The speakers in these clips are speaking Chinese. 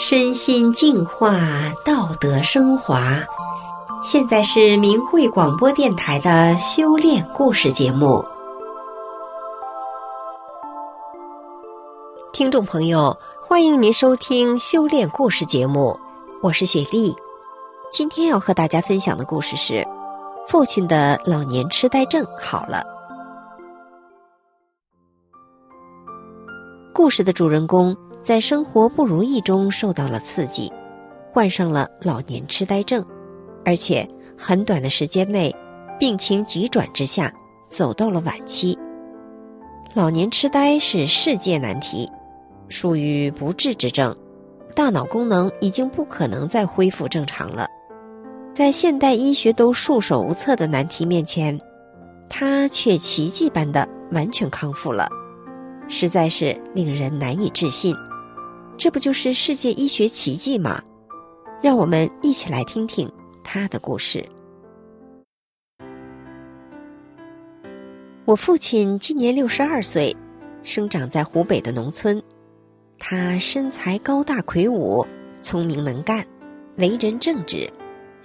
身心净化，道德升华。现在是明慧广播电台的修炼故事节目。听众朋友，欢迎您收听修炼故事节目，我是雪莉。今天要和大家分享的故事是：父亲的老年痴呆症好了。故事的主人公。在生活不如意中受到了刺激，患上了老年痴呆症，而且很短的时间内，病情急转直下，走到了晚期。老年痴呆是世界难题，属于不治之症，大脑功能已经不可能再恢复正常了。在现代医学都束手无策的难题面前，他却奇迹般的完全康复了，实在是令人难以置信。这不就是世界医学奇迹吗？让我们一起来听听他的故事。我父亲今年六十二岁，生长在湖北的农村。他身材高大魁梧，聪明能干，为人正直，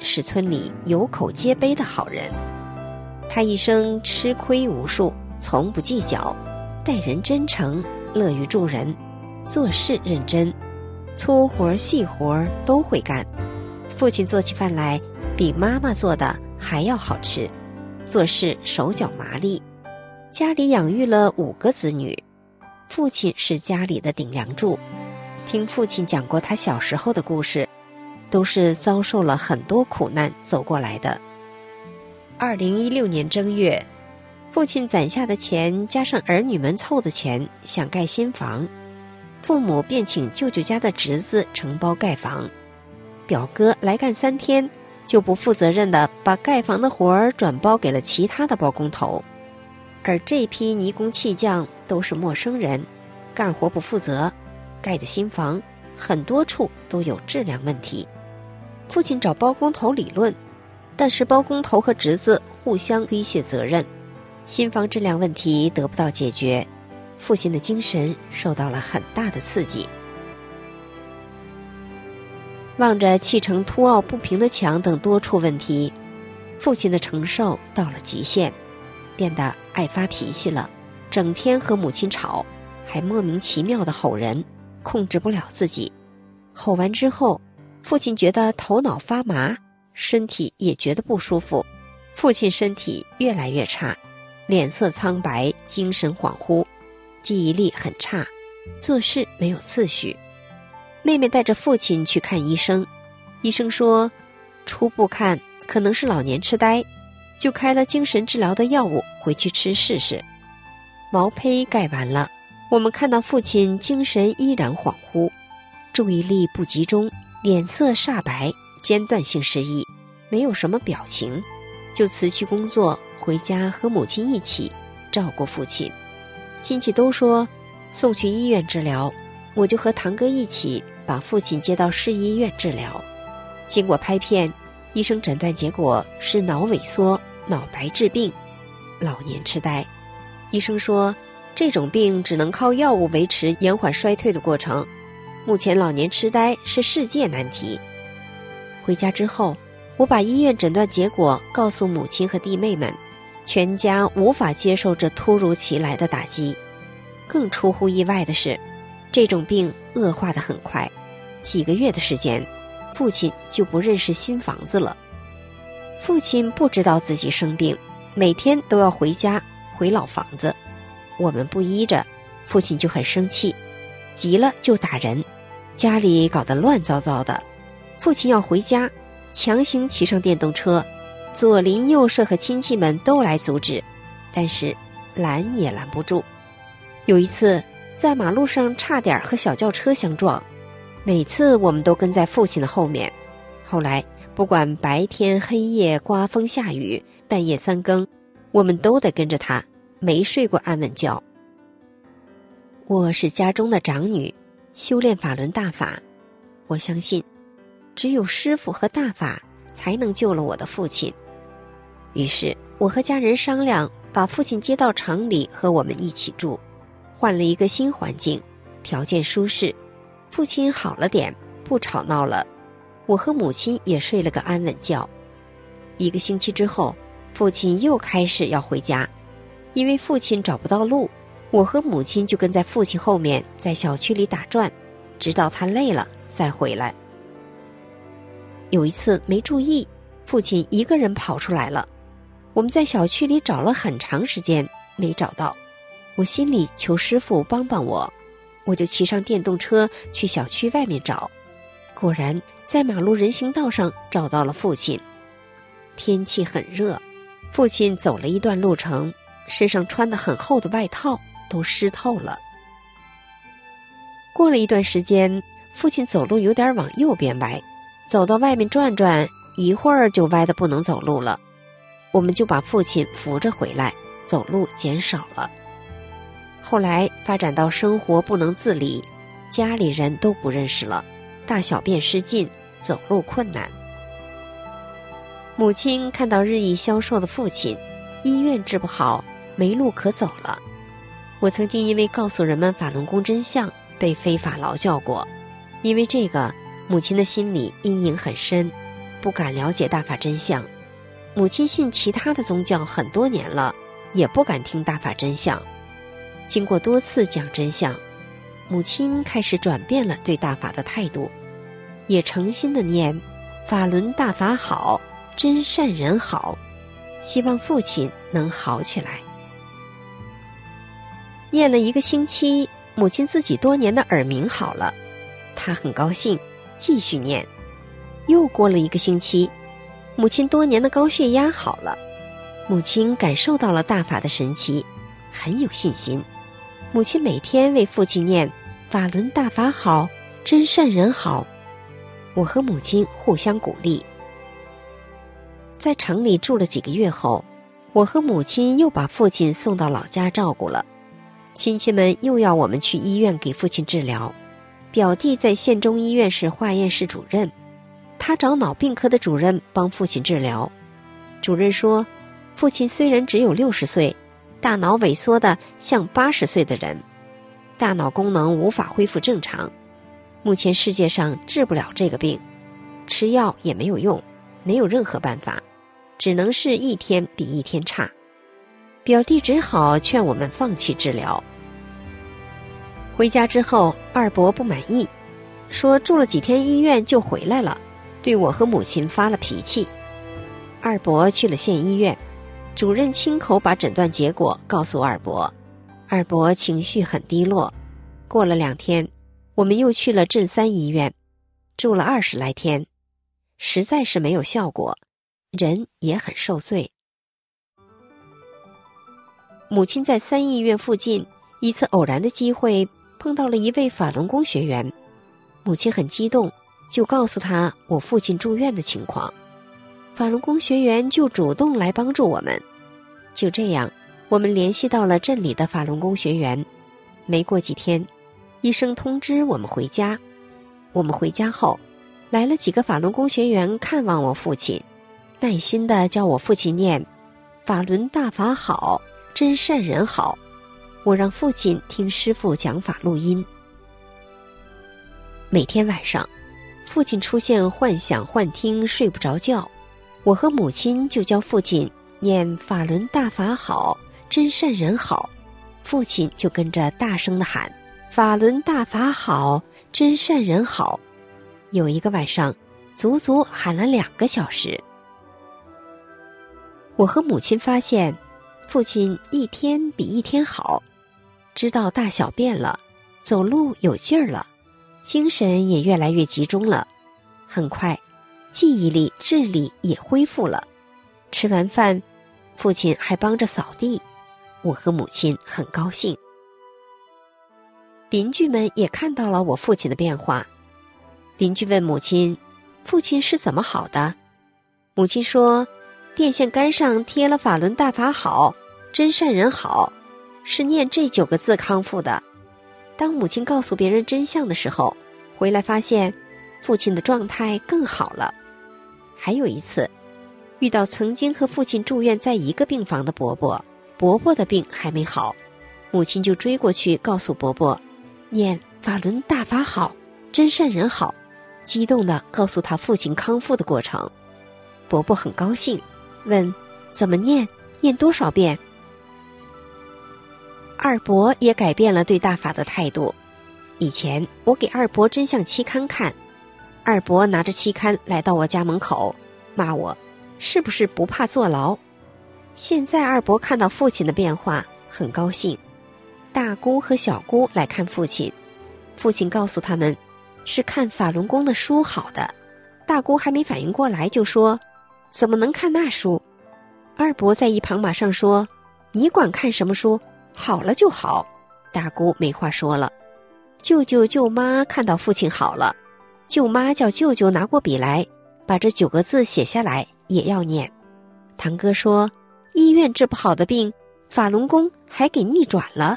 是村里有口皆碑的好人。他一生吃亏无数，从不计较，待人真诚，乐于助人。做事认真，粗活细活都会干。父亲做起饭来比妈妈做的还要好吃，做事手脚麻利。家里养育了五个子女，父亲是家里的顶梁柱。听父亲讲过他小时候的故事，都是遭受了很多苦难走过来的。二零一六年正月，父亲攒下的钱加上儿女们凑的钱，想盖新房。父母便请舅舅家的侄子承包盖房，表哥来干三天，就不负责任的把盖房的活儿转包给了其他的包工头，而这批泥工砌匠都是陌生人，干活不负责，盖的新房很多处都有质量问题。父亲找包工头理论，但是包工头和侄子互相推卸责任，新房质量问题得不到解决。父亲的精神受到了很大的刺激，望着砌成凸凹不平的墙等多处问题，父亲的承受到了极限，变得爱发脾气了，整天和母亲吵，还莫名其妙的吼人，控制不了自己。吼完之后，父亲觉得头脑发麻，身体也觉得不舒服，父亲身体越来越差，脸色苍白，精神恍惚。记忆力很差，做事没有次序。妹妹带着父亲去看医生，医生说，初步看可能是老年痴呆，就开了精神治疗的药物回去吃试试。毛坯盖完了，我们看到父亲精神依然恍惚，注意力不集中，脸色煞白，间断性失忆，没有什么表情，就辞去工作，回家和母亲一起照顾父亲。亲戚都说送去医院治疗，我就和堂哥一起把父亲接到市医院治疗。经过拍片，医生诊断结果是脑萎缩、脑白质病、老年痴呆。医生说，这种病只能靠药物维持延缓衰退的过程。目前老年痴呆是世界难题。回家之后，我把医院诊断结果告诉母亲和弟妹们。全家无法接受这突如其来的打击，更出乎意外的是，这种病恶化得很快，几个月的时间，父亲就不认识新房子了。父亲不知道自己生病，每天都要回家回老房子。我们不依着，父亲就很生气，急了就打人，家里搞得乱糟糟的。父亲要回家，强行骑上电动车。左邻右舍和亲戚们都来阻止，但是拦也拦不住。有一次在马路上差点和小轿车相撞，每次我们都跟在父亲的后面。后来不管白天黑夜、刮风下雨、半夜三更，我们都得跟着他，没睡过安稳觉。我是家中的长女，修炼法轮大法，我相信只有师傅和大法才能救了我的父亲。于是，我和家人商量，把父亲接到城里和我们一起住，换了一个新环境，条件舒适。父亲好了点，不吵闹了，我和母亲也睡了个安稳觉。一个星期之后，父亲又开始要回家，因为父亲找不到路，我和母亲就跟在父亲后面，在小区里打转，直到他累了再回来。有一次没注意，父亲一个人跑出来了，我们在小区里找了很长时间没找到，我心里求师傅帮帮我，我就骑上电动车去小区外面找，果然在马路人行道上找到了父亲。天气很热，父亲走了一段路程，身上穿的很厚的外套都湿透了。过了一段时间，父亲走路有点往右边歪，走到外面转转，一会儿就歪的不能走路了。我们就把父亲扶着回来，走路减少了。后来发展到生活不能自理，家里人都不认识了，大小便失禁，走路困难。母亲看到日益消瘦的父亲，医院治不好，没路可走了。我曾经因为告诉人们法轮功真相，被非法劳教过。因为这个，母亲的心里阴影很深，不敢了解大法真相。母亲信其他的宗教很多年了，也不敢听大法真相。经过多次讲真相，母亲开始转变了对大法的态度，也诚心的念法轮大法好。真善人好，希望父亲能好起来。念了一个星期，母亲自己多年的耳鸣好了，她很高兴，继续念。又过了一个星期，母亲多年的高血压好了，母亲感受到了大法的神奇，很有信心。母亲每天为父亲念“法轮大法好，真善人好”，我和母亲互相鼓励。在城里住了几个月后，我和母亲又把父亲送到老家照顾了。亲戚们又要我们去医院给父亲治疗。表弟在县中医院是化验室主任，他找脑病科的主任帮父亲治疗。主任说，父亲虽然只有六十岁，大脑萎缩的像八十岁的人，大脑功能无法恢复正常。目前世界上治不了这个病，吃药也没有用，没有任何办法。只能是一天比一天差，表弟只好劝我们放弃治疗。回家之后，二伯不满意，说住了几天医院就回来了，对我和母亲发了脾气。二伯去了县医院，主任亲口把诊断结果告诉二伯，二伯情绪很低落。过了两天，我们又去了镇三医院，住了二十来天，实在是没有效果。人也很受罪。母亲在三医院附近一次偶然的机会碰到了一位法轮功学员，母亲很激动，就告诉他我父亲住院的情况。法轮功学员就主动来帮助我们。就这样，我们联系到了镇里的法轮功学员。没过几天，医生通知我们回家。我们回家后，来了几个法轮功学员看望我父亲。耐心的教我父亲念“法轮大法好，真善人好”。我让父亲听师傅讲法录音。每天晚上，父亲出现幻想、幻听，睡不着觉，我和母亲就教父亲念“法轮大法好，真善人好”，父亲就跟着大声的喊“法轮大法好，真善人好”。有一个晚上，足足喊了两个小时。我和母亲发现，父亲一天比一天好，知道大小便了，走路有劲儿了，精神也越来越集中了。很快，记忆力、智力也恢复了。吃完饭，父亲还帮着扫地，我和母亲很高兴。邻居们也看到了我父亲的变化。邻居问母亲：“父亲是怎么好的？”母亲说。电线杆上贴了“法轮大法好，真善人好”，是念这九个字康复的。当母亲告诉别人真相的时候，回来发现父亲的状态更好了。还有一次，遇到曾经和父亲住院在一个病房的伯伯，伯伯的病还没好，母亲就追过去告诉伯伯，念“法轮大法好，真善人好”，激动地告诉他父亲康复的过程。伯伯很高兴，问：“怎么念？念多少遍？”二伯也改变了对大法的态度。以前我给二伯真相期刊看，二伯拿着期刊来到我家门口，骂我是不是不怕坐牢。现在二伯看到父亲的变化，很高兴。大姑和小姑来看父亲，父亲告诉他们，是看法轮功的书好的。大姑还没反应过来，就说。怎么能看那书？二伯在一旁马上说：“你管看什么书，好了就好。”大姑没话说了。舅舅舅妈看到父亲好了，舅妈叫舅舅拿过笔来，把这九个字写下来，也要念。堂哥说：“医院治不好的病，法轮功还给逆转了。”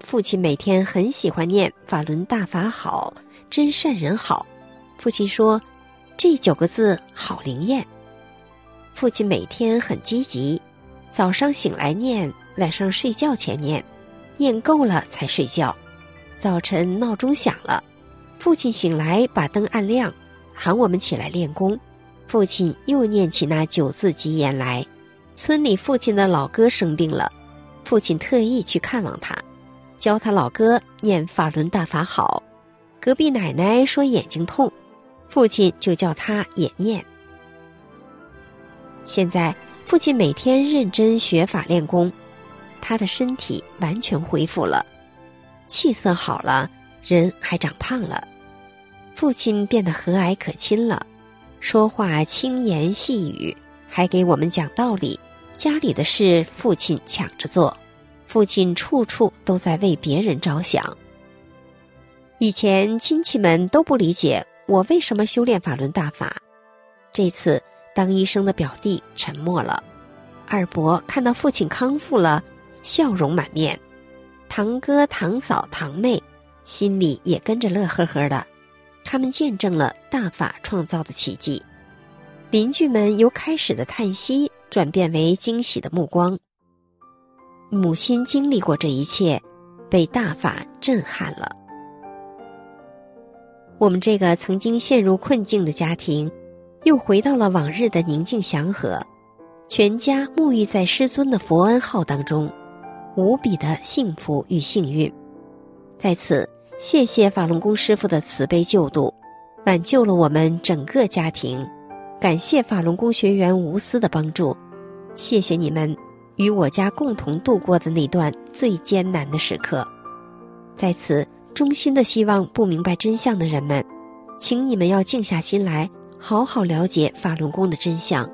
父亲每天很喜欢念“法轮大法好，真善人好”。父亲说。这九个字好灵验。父亲每天很积极，早上醒来念，晚上睡觉前念，念够了才睡觉。早晨闹钟响了，父亲醒来把灯按亮，喊我们起来练功。父亲又念起那九字吉言来。村里父亲的老哥生病了，父亲特意去看望他，教他老哥念法轮大法好。隔壁奶奶说眼睛痛。父亲就叫他也念。现在父亲每天认真学法练功，他的身体完全恢复了，气色好了，人还长胖了。父亲变得和蔼可亲了，说话轻言细语，还给我们讲道理。家里的事父亲抢着做，父亲处处都在为别人着想。以前亲戚们都不理解。我为什么修炼法轮大法？这次当医生的表弟沉默了。二伯看到父亲康复了，笑容满面。堂哥、堂嫂、堂妹心里也跟着乐呵呵的。他们见证了大法创造的奇迹。邻居们由开始的叹息转变为惊喜的目光。母亲经历过这一切，被大法震撼了。我们这个曾经陷入困境的家庭，又回到了往日的宁静祥和，全家沐浴在师尊的佛恩浩当中，无比的幸福与幸运。在此，谢谢法轮功师傅的慈悲救度，挽救了我们整个家庭。感谢法轮功学员无私的帮助，谢谢你们与我家共同度过的那段最艰难的时刻。在此。衷心的希望不明白真相的人们，请你们要静下心来，好好了解法轮功的真相，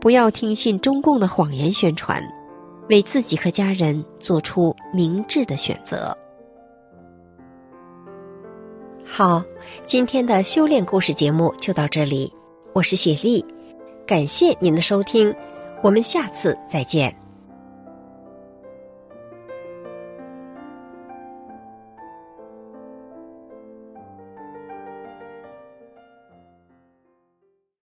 不要听信中共的谎言宣传，为自己和家人做出明智的选择。好，今天的修炼故事节目就到这里，我是雪莉，感谢您的收听，我们下次再见。